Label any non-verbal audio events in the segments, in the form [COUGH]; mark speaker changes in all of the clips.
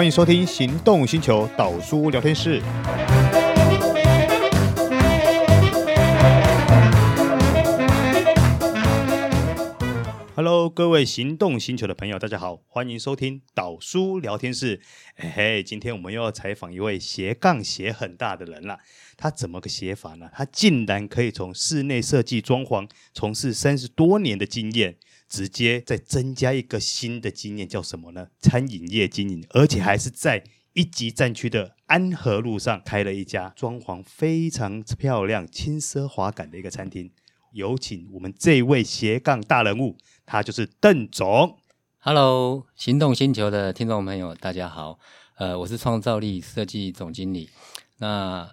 Speaker 1: 欢迎收听《行动星球导书聊天室》。Hello，各位行动星球的朋友，大家好，欢迎收听导书聊天室。嘿嘿，今天我们又要采访一位斜杠斜很大的人了。他怎么个写法呢？他竟然可以从室内设计装潢从事三十多年的经验，直接再增加一个新的经验，叫什么呢？餐饮业经营，而且还是在一级战区的安和路上开了一家装潢非常漂亮、轻奢华感的一个餐厅。有请我们这位斜杠大人物。他就是邓总。
Speaker 2: Hello，行动星球的听众朋友，大家好。呃，我是创造力设计总经理。那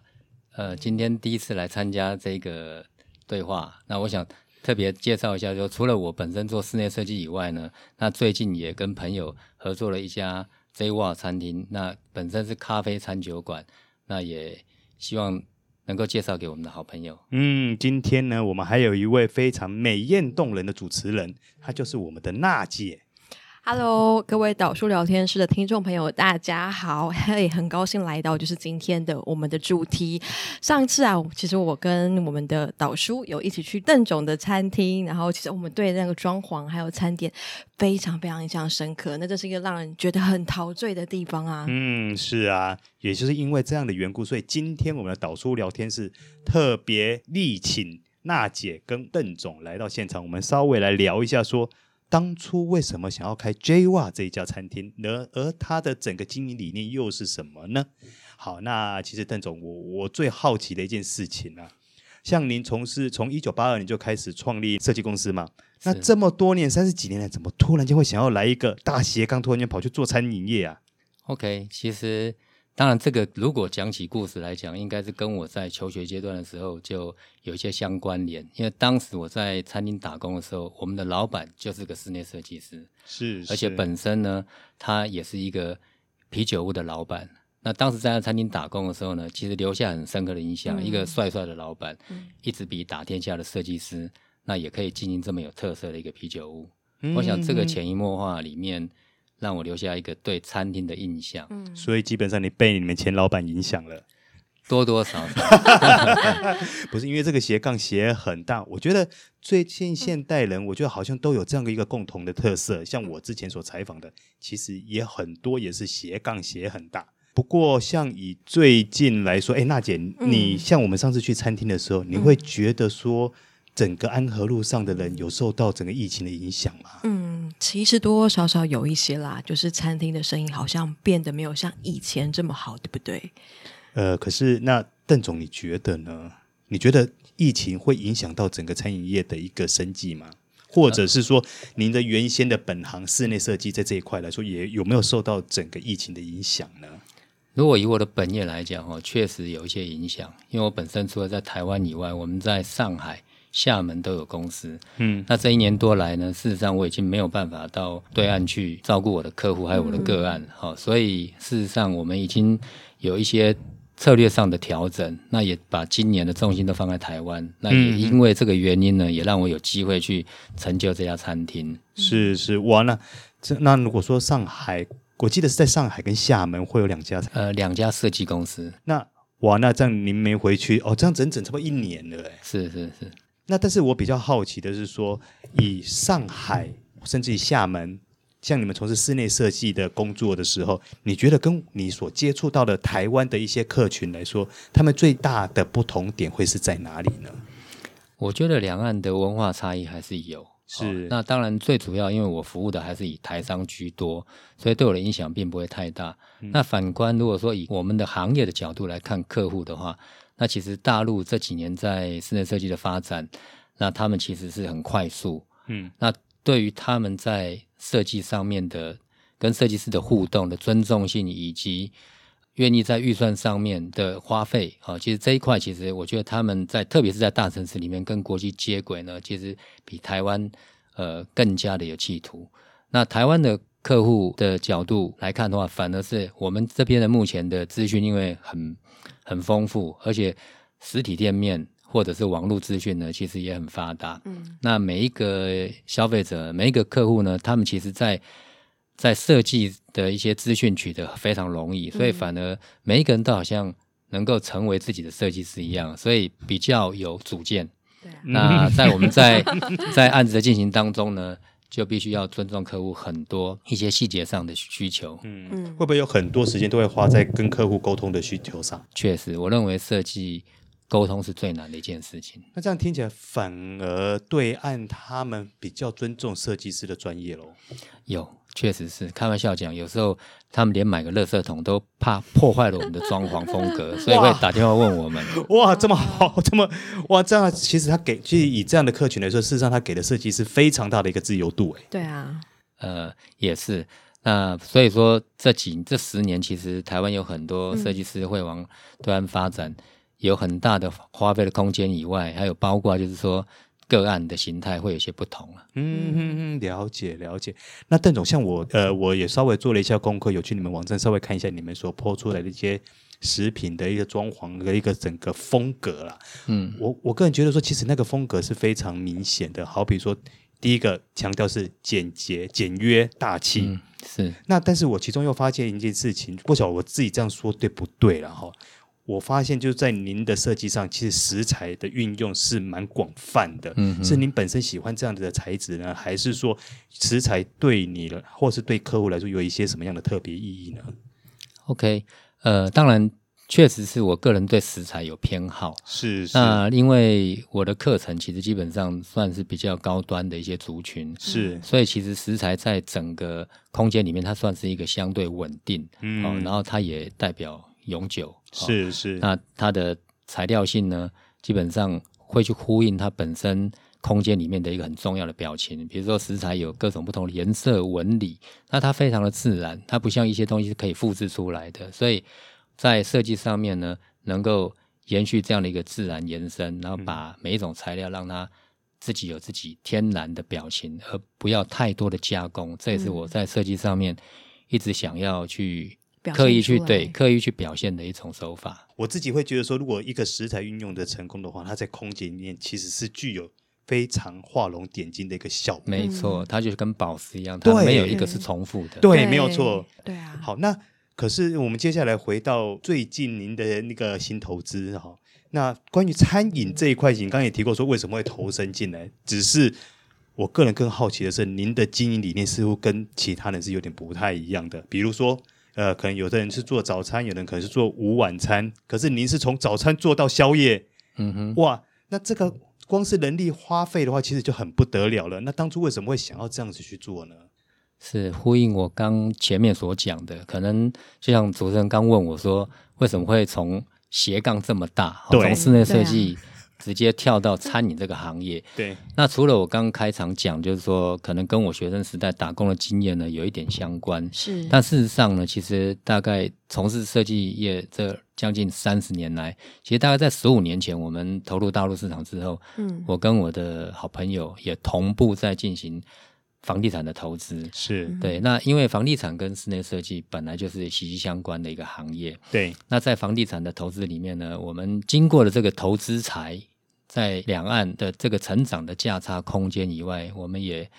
Speaker 2: 呃，今天第一次来参加这个对话。那我想特别介绍一下就，除了我本身做室内设计以外呢，那最近也跟朋友合作了一家 J w a 餐厅。那本身是咖啡餐酒馆。那也希望。能够介绍给我们的好朋友。
Speaker 1: 嗯，今天呢，我们还有一位非常美艳动人的主持人，她就是我们的娜姐。
Speaker 3: Hello，各位导书聊天室的听众朋友，大家好！嘿，很高兴来到就是今天的我们的主题。上次啊，其实我跟我们的导书有一起去邓总的餐厅，然后其实我们对那个装潢还有餐点非常非常印象深刻，那这是一个让人觉得很陶醉的地方啊。
Speaker 1: 嗯，是啊，也就是因为这样的缘故，所以今天我们的导书聊天室特别力请娜姐跟邓总来到现场，我们稍微来聊一下说。当初为什么想要开 JWOW 这一家餐厅呢？而他的整个经营理念又是什么呢？好，那其实邓总，我我最好奇的一件事情啊，像您从事从一九八二年就开始创立设计公司嘛，那这么多年三十几年来，怎么突然间会想要来一个大斜杠，突然间跑去做餐饮业啊
Speaker 2: ？OK，其实。当然，这个如果讲起故事来讲，应该是跟我在求学阶段的时候就有一些相关联。因为当时我在餐厅打工的时候，我们的老板就是个室内设计师，
Speaker 1: 是，是，
Speaker 2: 而且本身呢，他也是一个啤酒屋的老板。那当时在他餐厅打工的时候呢，其实留下很深刻的印象。嗯、一个帅帅的老板，嗯、一直比打天下的设计师，那也可以经营这么有特色的一个啤酒屋。嗯、我想这个潜移默化里面。让我留下一个对餐厅的印象，
Speaker 1: 嗯，所以基本上你被你们前老板影响了，
Speaker 2: 多多少少，[LAUGHS]
Speaker 1: 不是因为这个斜杠斜很大。我觉得最近现代人，我觉得好像都有这样的一个共同的特色。像我之前所采访的，其实也很多也是斜杠斜很大。不过像以最近来说，哎，娜姐，你像我们上次去餐厅的时候，你会觉得说，整个安和路上的人有受到整个疫情的影响吗？
Speaker 3: 嗯，其实多多少少有一些啦，就是餐厅的生意好像变得没有像以前这么好，对不对？
Speaker 1: 呃，可是那邓总，你觉得呢？你觉得疫情会影响到整个餐饮业的一个生计吗？或者是说，您的原先的本行室内设计在这一块来说，也有没有受到整个疫情的影响呢？
Speaker 2: 如果以我的本业来讲，哦，确实有一些影响，因为我本身除了在台湾以外，我们在上海。厦门都有公司，嗯，那这一年多来呢，事实上我已经没有办法到对岸去照顾我的客户还有我的个案，好、嗯哦，所以事实上我们已经有一些策略上的调整，那也把今年的重心都放在台湾，那也因为这个原因呢，也让我有机会去成就这家餐厅。
Speaker 1: 是是，哇，那这那如果说上海，我记得是在上海跟厦门会有两家，
Speaker 2: 呃，两家设计公司。
Speaker 1: 那哇，那这样您没回去哦，这样整整差不多一年了，哎，
Speaker 2: 是是是。
Speaker 1: 那但是我比较好奇的是说，以上海甚至于厦门，像你们从事室内设计的工作的时候，你觉得跟你所接触到的台湾的一些客群来说，他们最大的不同点会是在哪里呢？
Speaker 2: 我觉得两岸的文化差异还是有，
Speaker 1: 是、哦。
Speaker 2: 那当然最主要，因为我服务的还是以台商居多，所以对我的影响并不会太大。嗯、那反观如果说以我们的行业的角度来看客户的话，那其实大陆这几年在室内设计的发展，那他们其实是很快速，嗯，那对于他们在设计上面的跟设计师的互动的尊重性，以及愿意在预算上面的花费，啊，其实这一块其实我觉得他们在特别是在大城市里面跟国际接轨呢，其实比台湾呃更加的有企图。那台湾的客户的角度来看的话，反而是我们这边的目前的资讯，因为很。很丰富，而且实体店面或者是网络资讯呢，其实也很发达。嗯，那每一个消费者、每一个客户呢，他们其实在在设计的一些资讯取得非常容易，所以反而每一个人都好像能够成为自己的设计师一样，所以比较有主见。
Speaker 3: 对啊，
Speaker 2: 那在我们在 [LAUGHS] 在案子的进行当中呢，就必须要尊重客户很多一些细节上的需求。
Speaker 1: 嗯嗯，会不会有很多时间都会花在跟客户沟通的需求上？
Speaker 2: 确实，我认为设计沟通是最难的一件事情。
Speaker 1: 那这样听起来，反而对岸他们比较尊重设计师的专业喽？
Speaker 2: 有。确实是开玩笑讲，有时候他们连买个垃圾桶都怕破坏了我们的装潢风格，所以会打电话问我们。[LAUGHS]
Speaker 1: 哇，这么好，这么哇，这样其实他给，其实以这样的客群来说，事实上他给的设计是非常大的一个自由度，哎。
Speaker 3: 对啊，
Speaker 2: 呃，也是。那所以说这几这十年，其实台湾有很多设计师会往对岸发展，嗯、有很大的花费的空间以外，还有包括就是说。个案的形态会有些不同了。
Speaker 1: 嗯嗯嗯，了解了解。那邓总，像我呃，我也稍微做了一下功课，有去你们网站稍微看一下你们所 po 出来的一些食品的一个装潢的一个整个风格啦。嗯，我我个人觉得说，其实那个风格是非常明显的。好比说，第一个强调是简洁、简约、大气。
Speaker 2: 嗯，是。
Speaker 1: 那但是我其中又发现一件事情，不晓得我自己这样说对不对了哈？我发现就是在您的设计上，其实食材的运用是蛮广泛的。嗯，是您本身喜欢这样子的材质呢，还是说食材对你了，或是对客户来说有一些什么样的特别意义呢
Speaker 2: ？OK，呃，当然，确实是我个人对食材有偏好。
Speaker 1: 是，是，
Speaker 2: 那因为我的课程其实基本上算是比较高端的一些族群，
Speaker 1: 是，
Speaker 2: 所以其实食材在整个空间里面，它算是一个相对稳定。嗯、哦，然后它也代表。永久
Speaker 1: 是是，
Speaker 2: 哦，那它的材料性呢，基本上会去呼应它本身空间里面的一个很重要的表情。比如说食材有各种不同的颜色纹理，那它非常的自然，它不像一些东西是可以复制出来的。所以在设计上面呢，能够延续这样的一个自然延伸，然后把每一种材料让它自己有自己天然的表情，而不要太多的加工。这也是我在设计上面一直想要去。刻意去对刻意去表现的一种手法，
Speaker 1: 我自己会觉得说，如果一个食材运用的成功的话，它在空间里面其实是具有非常画龙点睛的一个效果。
Speaker 2: 没错，它就是跟宝石一样，它没有一个是重复的。
Speaker 1: 对，对，没有错。
Speaker 3: 对啊。
Speaker 1: 好，那可是我们接下来回到最近您的那个新投资哈，那关于餐饮这一块，您刚刚也提过说为什么会投身进来，只是我个人更好奇的是，您的经营理念似乎跟其他人是有点不太一样的，比如说。呃，可能有的人是做早餐，有的人可能是做午晚餐，可是您是从早餐做到宵夜，嗯哼，哇，那这个光是人力花费的话，其实就很不得了了。那当初为什么会想要这样子去做呢？
Speaker 2: 是呼应我刚前面所讲的，可能就像主持人刚问我说，为什么会从斜杠这么大，从
Speaker 1: 对
Speaker 2: 室内设计。直接跳到餐饮这个行业，
Speaker 1: 对。
Speaker 2: 那除了我刚开场讲，就是说可能跟我学生时代打工的经验呢有一点相关，
Speaker 3: 是。
Speaker 2: 但事实上呢，其实大概从事设计业这将近三十年来，其实大概在十五年前，我们投入大陆市场之后，嗯，我跟我的好朋友也同步在进行。房地产的投资
Speaker 1: 是
Speaker 2: 对，那因为房地产跟室内设计本来就是息息相关的一个行业。
Speaker 1: 对，
Speaker 2: 那在房地产的投资里面呢，我们经过了这个投资财，在两岸的这个成长的价差空间以外，我们也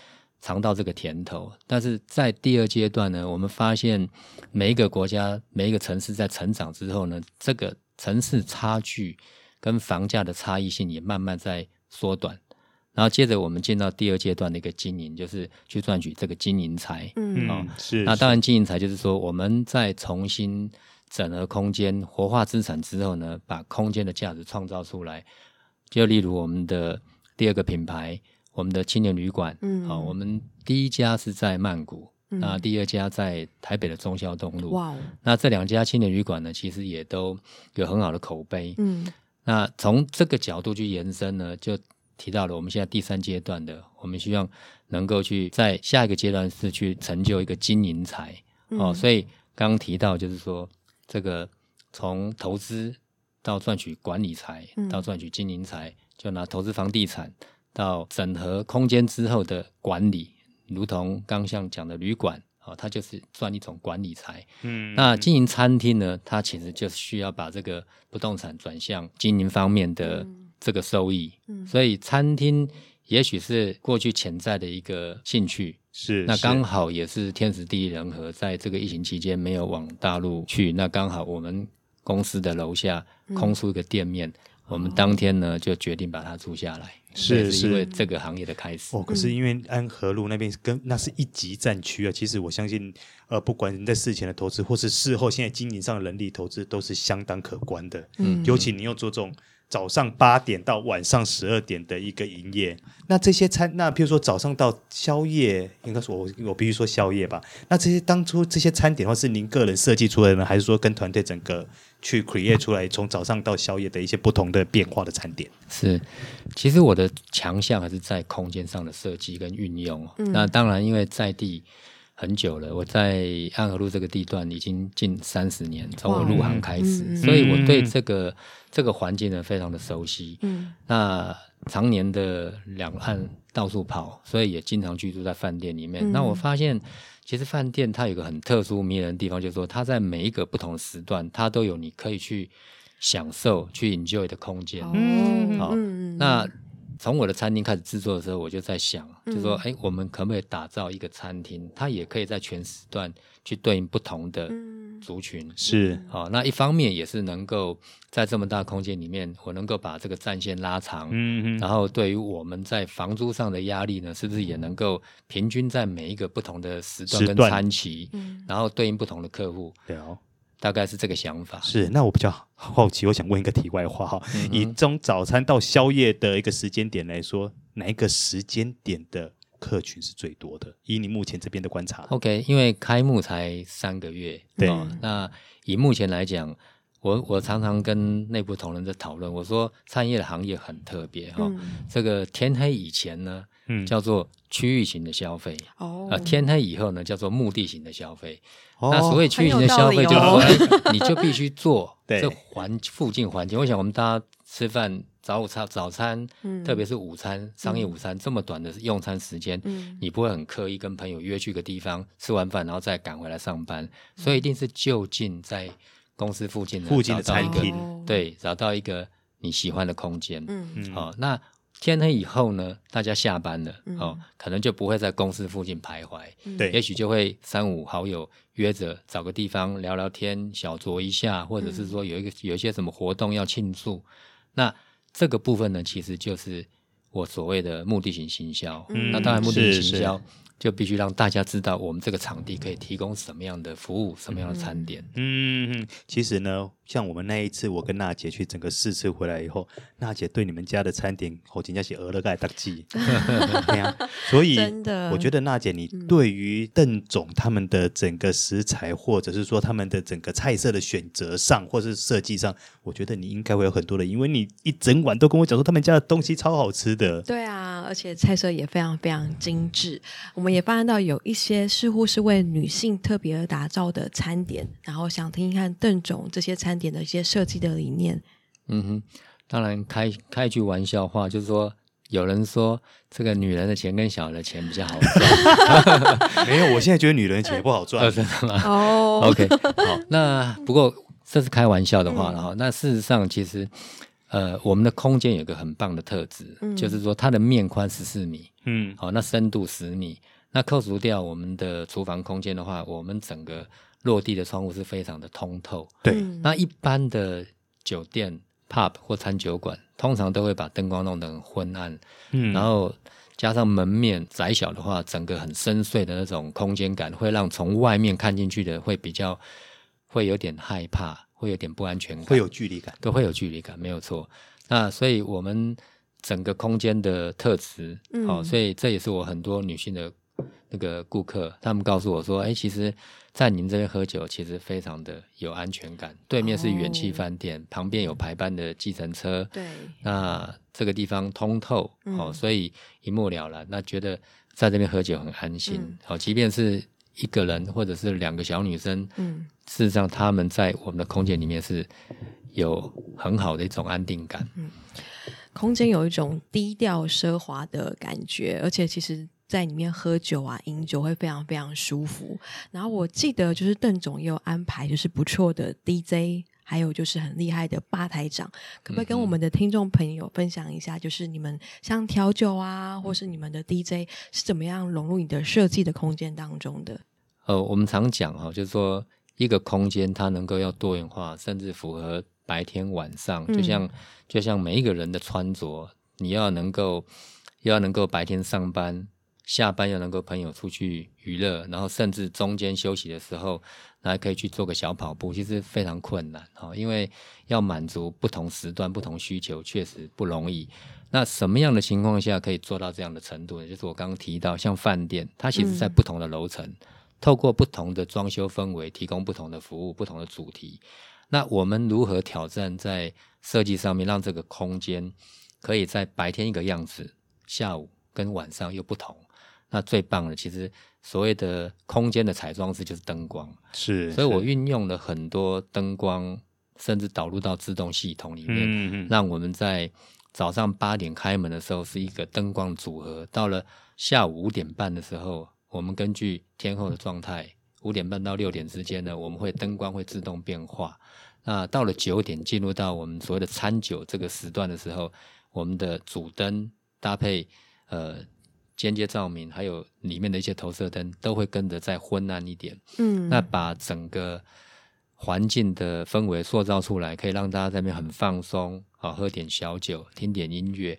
Speaker 2: 尝到这个甜头。但是在第二阶段呢，我们发现每一个国家、每一个城市在成长之后呢，这个城市差距跟房价的差异性也慢慢在缩短。然后接着我们进到第二阶段的一个经营，就是去赚取这个经营财。
Speaker 1: 嗯，哦、是。
Speaker 2: 那当然，经营财就是说，我们在重新整合空间、活化资产之后呢，把空间的价值创造出来。就例如我们的第二个品牌，我们的青年旅馆。嗯，好、哦，我们第一家是在曼谷，嗯、那第二家在台北的中孝东路。哇、哦，那这两家青年旅馆呢，其实也都有很好的口碑。嗯，那从这个角度去延伸呢，就。提到了我们现在第三阶段的，我们希望能够去在下一个阶段是去成就一个经营财、嗯、哦，所以刚刚提到就是说这个从投资到赚取管理财，嗯、到赚取经营财，就拿投资房地产到整合空间之后的管理，如同刚像讲的旅馆哦，它就是赚一种管理财。嗯，那经营餐厅呢，它其实就需要把这个不动产转向经营方面的。嗯这个收益，所以餐厅也许是过去潜在的一个兴趣，
Speaker 1: 是
Speaker 2: 那刚好也是天时地利人和，在这个疫情期间没有往大陆去，那刚好我们公司的楼下空出一个店面，嗯、我们当天呢就决定把它租下来。是，是因为这个行业的开始。
Speaker 1: 哦。可是因为安和路那边跟那是一级战区啊，其实我相信，呃，不管你在事前的投资，或是事后现在经营上的人力投资，都是相当可观的。嗯，尤其你又做这种早上八点到晚上十二点的一个营业，那这些餐，那譬如说早上到宵夜，应该是我我必须说宵夜吧。那这些当初这些餐点的话，是您个人设计出来的呢，还是说跟团队整个？去 create 出来，从早上到宵夜的一些不同的变化的餐点。
Speaker 2: 是，其实我的强项还是在空间上的设计跟运用。嗯、那当然，因为在地很久了，我在安和路这个地段已经近三十年，从我入行开始，嗯、所以我对这个、嗯、这个环境呢非常的熟悉。嗯，那常年的两岸到处跑，所以也经常居住在饭店里面。嗯、那我发现。其实饭店它有个很特殊迷人的地方，就是说它在每一个不同的时段，它都有你可以去享受、去 enjoy 的空间。嗯，好，那从我的餐厅开始制作的时候，我就在想，就是说，哎，我们可不可以打造一个餐厅，它也可以在全时段去对应不同的。族群。
Speaker 1: 是。
Speaker 2: 好，那一方面也是能够在这么大空间里面，我能够把这个战线拉长，嗯哼，然后对于我们在房租上的压力呢，是不是也能够平均在每一个不同的时段跟餐期，嗯，然后对应不同的客户，对哦，大概是这个想法。
Speaker 1: 是，那我比较好奇，我想问一个题外话哈，嗯、以从早餐到宵夜的一个时间点来说，哪一个时间点的？客群是最多的，以你目前这边的观察。
Speaker 2: OK，因为开幕才三个月，对、哦，那以目前来讲，我我常常跟内部同仁在讨论，我说餐饮业的行业很特别哈，哦嗯、这个天黑以前呢，嗯，叫做区域型的消费，哦，呃，天黑以后呢，叫做目的型的消费。哦、那所谓区域型的消费，就是说，哦、[LAUGHS] 你就必须做 [LAUGHS] 这环附近环境。我想我们大家吃饭。早午餐、早餐，嗯、特别是午餐、商业午餐、嗯、这么短的用餐时间，嗯、你不会很刻意跟朋友约去个地方吃完饭，然后再赶回来上班，嗯、所以一定是就近在公司附近的
Speaker 1: 附近的餐厅，
Speaker 2: 对，找到一个你喜欢的空间。嗯。嗯，好、哦，那天黑以后呢，大家下班了，嗯、哦，可能就不会在公司附近徘徊，对、嗯，也许就会三五好友约着找个地方聊聊天，小酌一下，或者是说有一个有一些什么活动要庆祝，那。这个部分呢，其实就是我所谓的目的型行销。嗯、那当然，目的型行销。就必须让大家知道我们这个场地可以提供什么样的服务，什么样的餐点。
Speaker 1: 嗯，其实呢，像我们那一次，我跟娜姐去整个试吃回来以后，娜姐对你们家的餐点，我今天是鹅了盖大记。[LAUGHS] 对呀，所以我觉得娜姐，你对于邓总他们的整个食材，或者是说他们的整个菜色的选择上，或是设计上，我觉得你应该会有很多的，因为你一整晚都跟我讲说他们家的东西超好吃的。
Speaker 3: 对啊，而且菜色也非常非常精致。我们。我们也发现到有一些似乎是为女性特别而打造的餐点，然后想听一看邓总这些餐点的一些设计的理念。
Speaker 2: 嗯哼，当然开开一句玩笑话，就是说有人说这个女人的钱跟小人的钱比较好赚，[LAUGHS] [LAUGHS]
Speaker 1: 没有，我现在觉得女人的钱也不好赚，[LAUGHS]
Speaker 2: 真的吗？哦，OK，好，那不过这是开玩笑的话了哈。嗯、那事实上，其实。呃，我们的空间有个很棒的特质，嗯、就是说它的面宽十四米，嗯，好，那深度十米，那扣除掉我们的厨房空间的话，我们整个落地的窗户是非常的通透。对，那一般的酒店、pub 或餐酒馆，通常都会把灯光弄得很昏暗，嗯，然后加上门面窄小的话，整个很深邃的那种空间感，会让从外面看进去的会比较会有点害怕。会有点不安全感，
Speaker 1: 会有距离感，
Speaker 2: 都会有距离感，没有错。那所以我们整个空间的特质，好、嗯哦，所以这也是我很多女性的那个顾客，他们告诉我说，哎，其实，在你们这边喝酒，其实非常的有安全感。对面是元气饭店，哦、旁边有排班的计程车，对，那这个地方通透，嗯哦，所以一目了然。那觉得在这边喝酒很安心，好、嗯哦，即便是。一个人或者是两个小女生，嗯，事实上他们在我们的空间里面是有很好的一种安定感。嗯，
Speaker 3: 空间有一种低调奢华的感觉，而且其实在里面喝酒啊、饮酒会非常非常舒服。然后我记得就是邓总也有安排，就是不错的 DJ。还有就是很厉害的吧台长，可不可以跟我们的听众朋友分享一下，就是你们像调酒啊，或是你们的 DJ 是怎么样融入你的设计的空间当中的？
Speaker 2: 呃，我们常讲哈，就是说一个空间它能够要多元化，甚至符合白天晚上，就像、嗯、就像每一个人的穿着，你要能够要能够白天上班。下班又能够朋友出去娱乐，然后甚至中间休息的时候，还可以去做个小跑步，其实非常困难哈，因为要满足不同时段、不同需求，确实不容易。那什么样的情况下可以做到这样的程度呢？就是我刚刚提到，像饭店，它其实在不同的楼层，嗯、透过不同的装修氛围，提供不同的服务、不同的主题。那我们如何挑战在设计上面，让这个空间可以在白天一个样子，下午跟晚上又不同？那最棒的，其实所谓的空间的彩妆师就是灯光，
Speaker 1: 是，
Speaker 2: 所以我运用了很多灯光，甚至导入到自动系统里面，嗯嗯，让我们在早上八点开门的时候是一个灯光组合，到了下午五点半的时候，我们根据天后的状态，五点半到六点之间呢，我们会灯光会自动变化。那到了九点进入到我们所谓的餐酒这个时段的时候，我们的主灯搭配呃。间接照明，还有里面的一些投射灯，都会跟着再昏暗一点。嗯，那把整个环境的氛围塑造出来，可以让大家在那边很放松，啊，喝点小酒，听点音乐。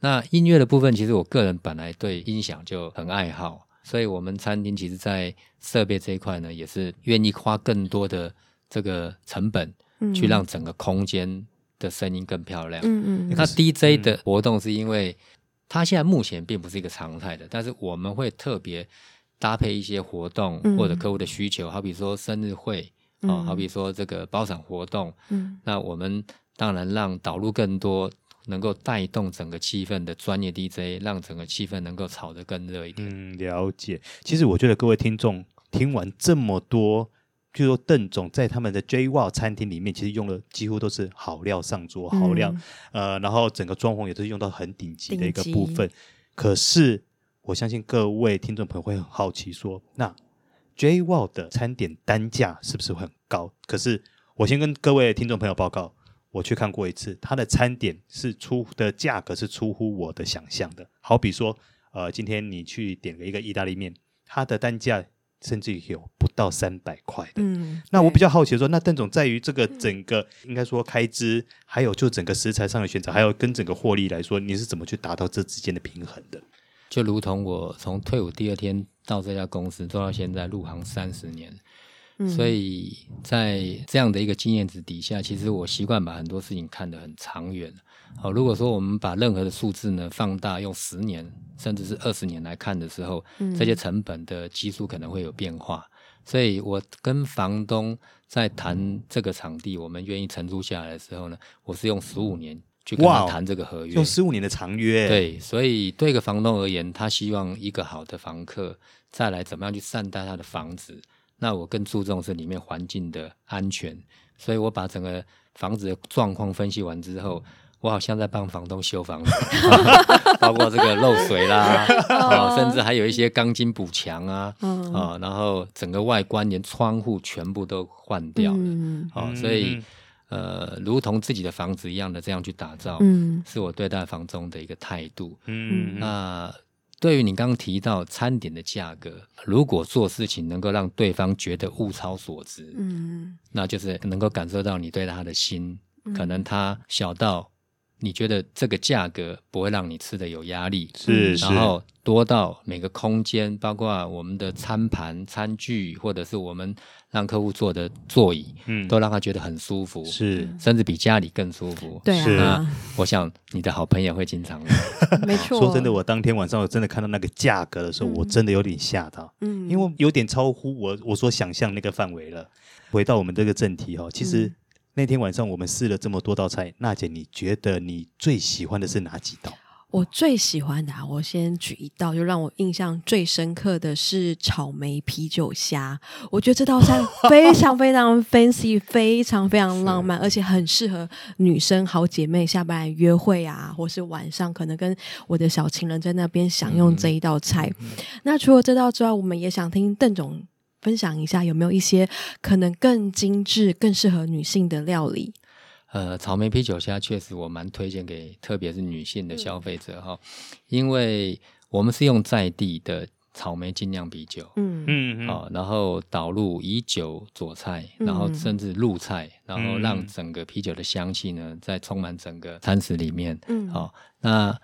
Speaker 2: 那音乐的部分，其实我个人本来对音响就很爱好，所以我们餐厅其实在设备这一块呢，也是愿意花更多的这个成本，去让整个空间的声音更漂亮。嗯嗯。那 DJ 的活动是因为。它现在目前并不是一个常态的，但是我们会特别搭配一些活动或者客户的需求，嗯、好比说生日会，嗯、哦，好比说这个包场活动，嗯，那我们当然让导入更多能够带动整个气氛的专业 DJ，让整个气氛能够炒得更热一点。
Speaker 1: 嗯，了解。其实我觉得各位听众听完这么多。就说邓总在他们的 J Wow 餐厅里面，其实用的几乎都是好料上桌，好料，嗯、呃，然后整个装潢也都是用到很顶级的一个部分。可是我相信各位听众朋友会很好奇说，说那 J Wow 的餐点单价是不是会很高？可是我先跟各位听众朋友报告，我去看过一次，它的餐点是出的价格是出乎我的想象的。好比说，呃，今天你去点了一个意大利面，它的单价。甚至有不到三百块的。嗯，那我比较好奇说，那邓总在于这个整个应该说开支，还有就整个食材上的选择，还有跟整个获利来说，你是怎么去达到这之间的平衡的？
Speaker 2: 就如同我从退伍第二天到这家公司做到现在，入行三十年。所以在这样的一个经验值底下，其实我习惯把很多事情看得很长远。好，如果说我们把任何的数字呢放大，用十年甚至是二十年来看的时候，这些成本的基数可能会有变化。所以我跟房东在谈这个场地，我们愿意承租下来的时候呢，我是用十五年去跟他谈这个合约，
Speaker 1: 用十五年的长约。
Speaker 2: 对，所以对一个房东而言，他希望一个好的房客再来怎么样去善待他的房子。那我更注重是里面环境的安全，所以我把整个房子的状况分析完之后，我好像在帮房东修房子，[LAUGHS] 包括这个漏水啦，啊，[LAUGHS] 甚至还有一些钢筋补墙啊，啊，然后整个外观连窗户全部都换掉了，啊，所以呃，如同自己的房子一样的这样去打造，是我对待房东的一个态度，嗯，那。对于你刚刚提到餐点的价格，如果做事情能够让对方觉得物超所值，嗯，那就是能够感受到你对他的心，嗯，可能他小到你觉得这个价格不会让你吃的有压力，
Speaker 1: 是，
Speaker 2: 然后多到每个空间，包括我们的餐盘、餐具，或者是我们。让客户坐的座椅，嗯，都让他觉得很舒服，
Speaker 1: 是，
Speaker 2: 甚至比家里更舒服。
Speaker 3: 对啊，
Speaker 2: 我想你的好朋友会经常来。[LAUGHS]
Speaker 3: 没错，
Speaker 1: 说真的，我当天晚上我真的看到那个价格的时候，嗯、我真的有点吓到，嗯，因为有点超乎我我所想象那个范围了。回到我们这个正题哈，其实、嗯、那天晚上我们试了这么多道菜，娜姐，你觉得你最喜欢的是哪几道？
Speaker 3: 我最喜欢的，啊，我先举一道，就让我印象最深刻的是草莓啤酒虾。我觉得这道菜非常非常 fancy，非常非常浪漫，[LAUGHS] 而且很适合女生好姐妹下班约会啊，或是晚上可能跟我的小情人在那边享用这一道菜。嗯、那除了这道之外，我们也想听邓总分享一下，有没有一些可能更精致、更适合女性的料理？
Speaker 2: 呃，草莓啤酒虾确实我蛮推荐给，特别是女性的消费者哈，嗯、因为我们是用在地的草莓精酿啤酒，嗯。嗯，好、哦，然后导入以酒佐菜，然后甚至入菜，嗯、然后让整个啤酒的香气呢，再充满整个餐食里面，嗯，好、哦，那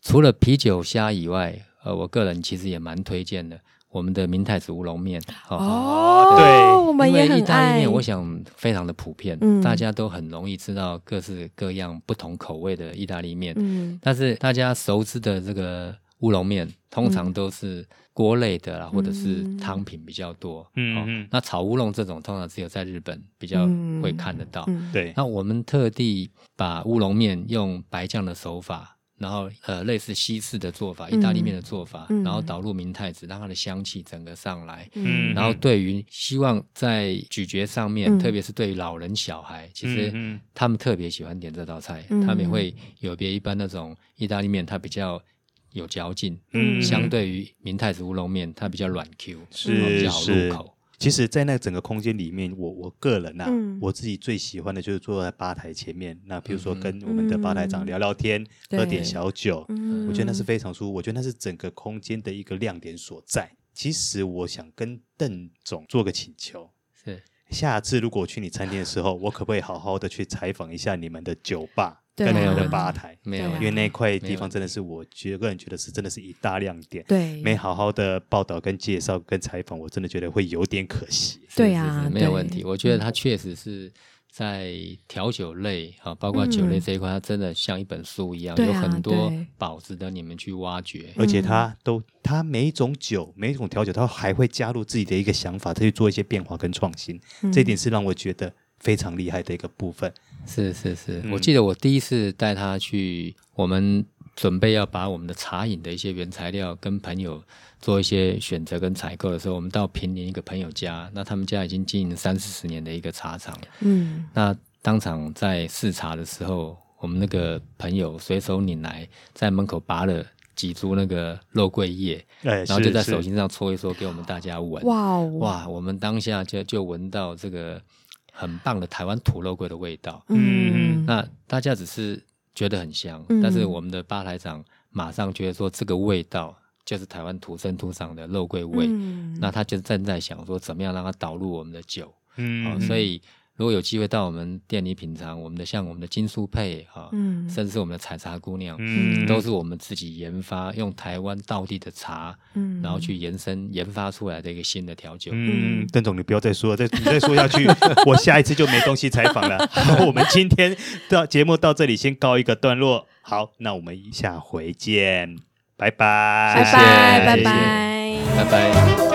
Speaker 2: 除了啤酒虾以外，呃，我个人其实也蛮推荐的。我们的明太子乌龙面
Speaker 3: 哦，对，我们也很爱。因为意大利面，
Speaker 2: 我想非常的普遍，嗯，大家都很容易吃到各式各样不同口味的意大利面。嗯，但是大家熟知的这个乌龙面，通常都是锅类的啦，或者是汤品比较多。嗯嗯，那炒乌龙这种，通常只有在日本比较会看得到。对，那我们特地把乌龙面用白酱的手法。然后，呃，类似西式的做法，意大利面的做法，嗯、然后导入明太子，让它的香气整个上来。嗯，然后对于希望在咀嚼上面，嗯、特别是对于老人小孩，其实他们特别喜欢点这道菜，嗯、他们也会有别一般那种意大利面，它比较有嚼劲。嗯，相对于明太子乌龙面，它比较软 Q，是比较好入口。
Speaker 1: 其实，在那整个空间里面，我我个人呐、啊，嗯、我自己最喜欢的就是坐在吧台前面。那比如说跟我们的吧台长聊聊天，嗯、喝点小酒，嗯、我觉得那是非常舒服。我觉得那是整个空间的一个亮点所在。其实我想跟邓总做个请求，是下次如果我去你餐厅的时候，我可不可以好好的去采访一下你们的酒吧？跟你们的吧台，没有，因为那块地方真的是我觉个人觉得是真的是一大亮点。对，没好好的报道跟介绍跟采访，我真的觉得会有点可惜。
Speaker 3: 对啊，
Speaker 2: 没有问题。我觉得它确实是在调酒类啊，包括酒类这一块，它真的像一本书一样，有很多宝值得你们去挖掘。
Speaker 1: 而且它都，它每一种酒，每一种调酒，它还会加入自己的一个想法，再去做一些变化跟创新。这一点是让我觉得非常厉害的一个部分。
Speaker 2: 是是是，嗯、我记得我第一次带他去，我们准备要把我们的茶饮的一些原材料跟朋友做一些选择跟采购的时候，我们到平林一个朋友家，那他们家已经经营三四十年的一个茶厂，嗯，那当场在试茶的时候，我们那个朋友随手拈来，在门口拔了几株那个肉桂叶，哎、然后就在手心上搓一搓，给我们大家闻，哇哦，哇，我们当下就就闻到这个。很棒的台湾土肉桂的味道，嗯，那大家只是觉得很香，嗯、但是我们的吧台长马上觉得说这个味道就是台湾土生土长的肉桂味，嗯、那他就正在想说怎么样让它导入我们的酒，嗯、哦，所以。如果有机会到我们店里品尝我们的，像我们的金素配哈，嗯，甚至是我们的采茶姑娘，嗯，都是我们自己研发，用台湾道地的茶，嗯，然后去延伸研发出来的一个新的调酒。
Speaker 1: 嗯，邓总，你不要再说了，再你再说下去，[LAUGHS] 我下一次就没东西采访了。好，我们今天到节目到这里先告一个段落。好，那我们下回见，拜拜，
Speaker 3: 拜拜，拜拜，拜拜。